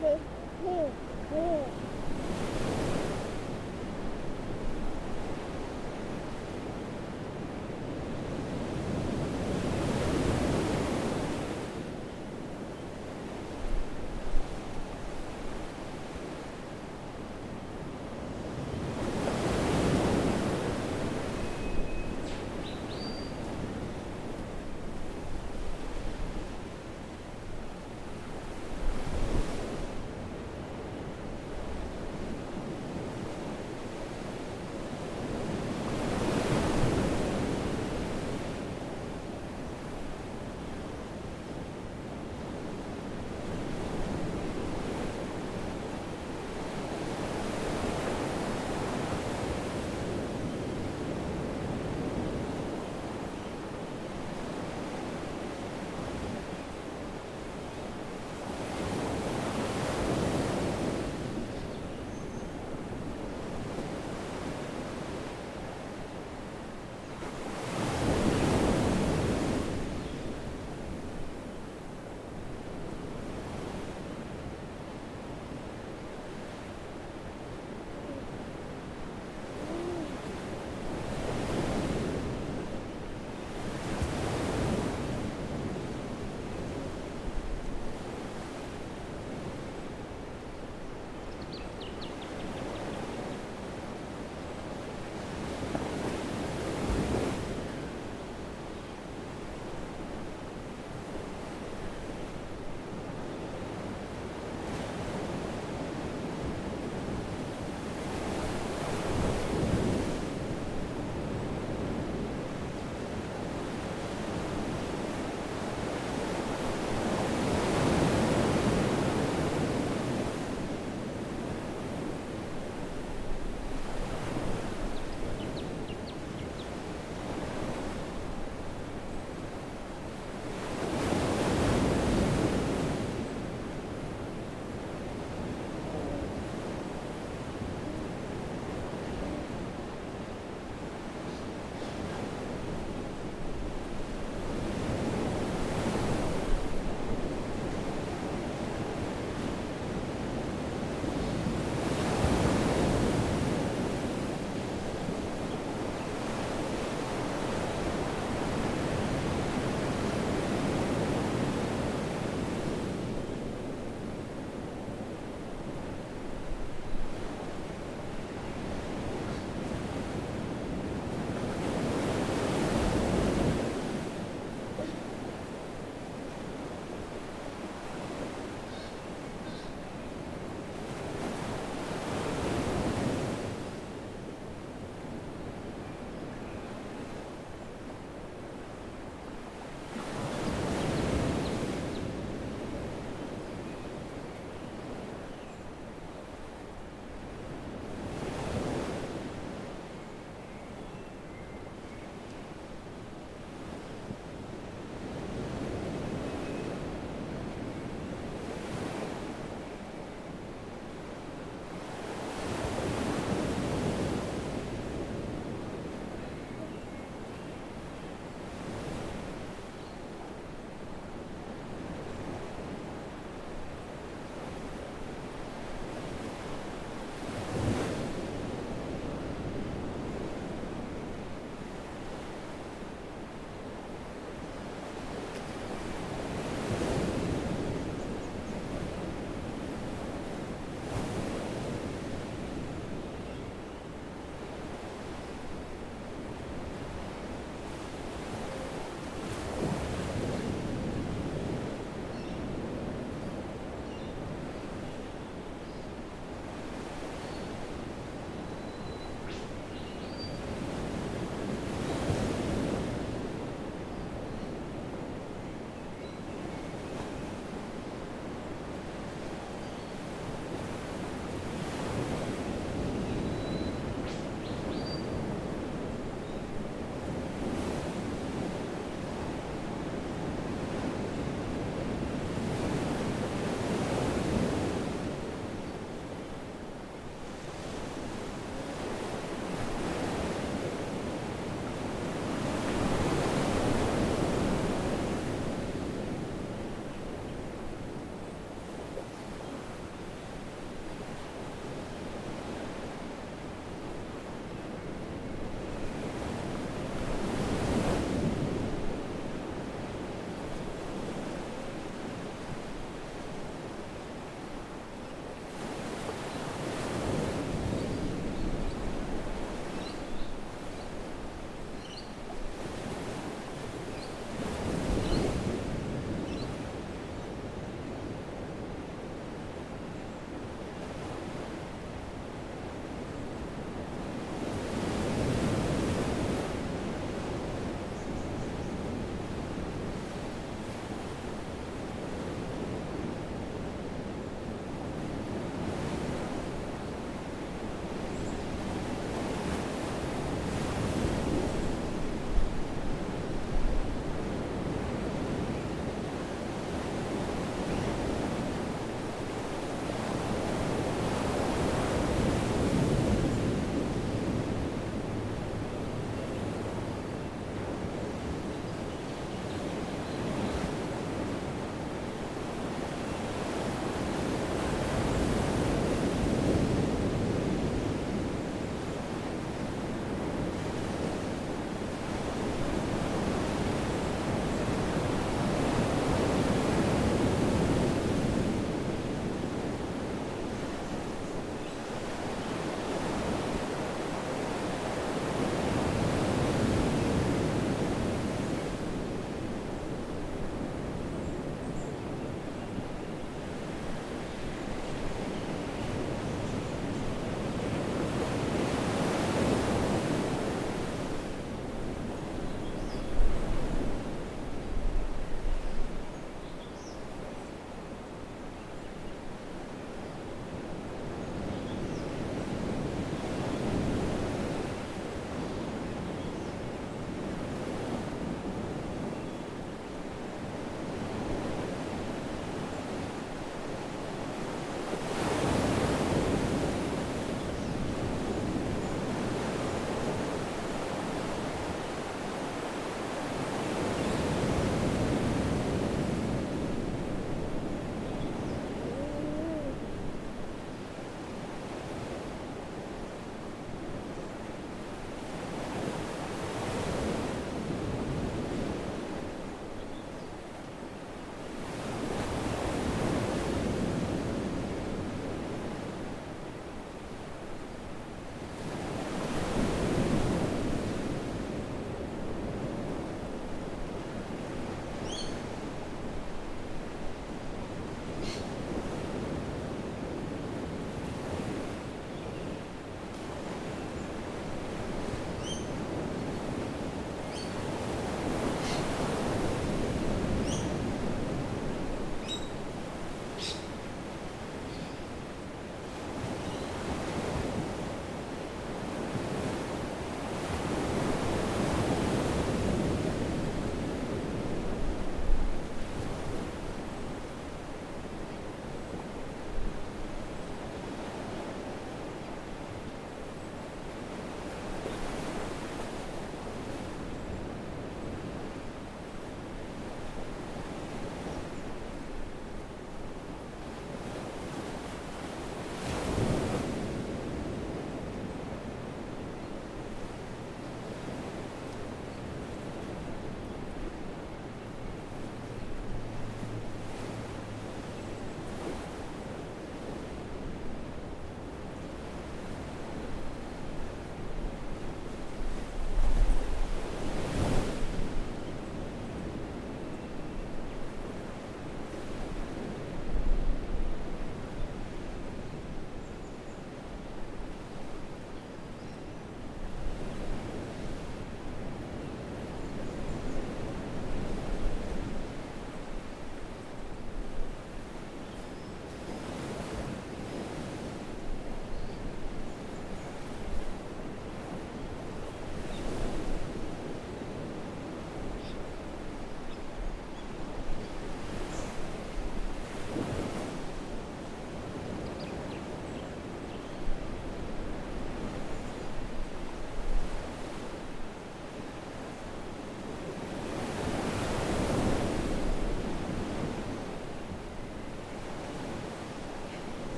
Big.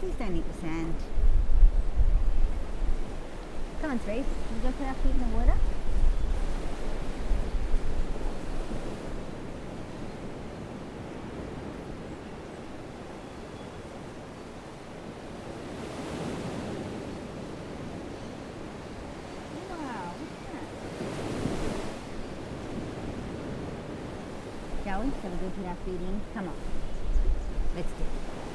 Don't eat the sand. Come on, Therese. You go put our feet in the water? Shall we? Shall we go put our feet in? Come on. Let's do it.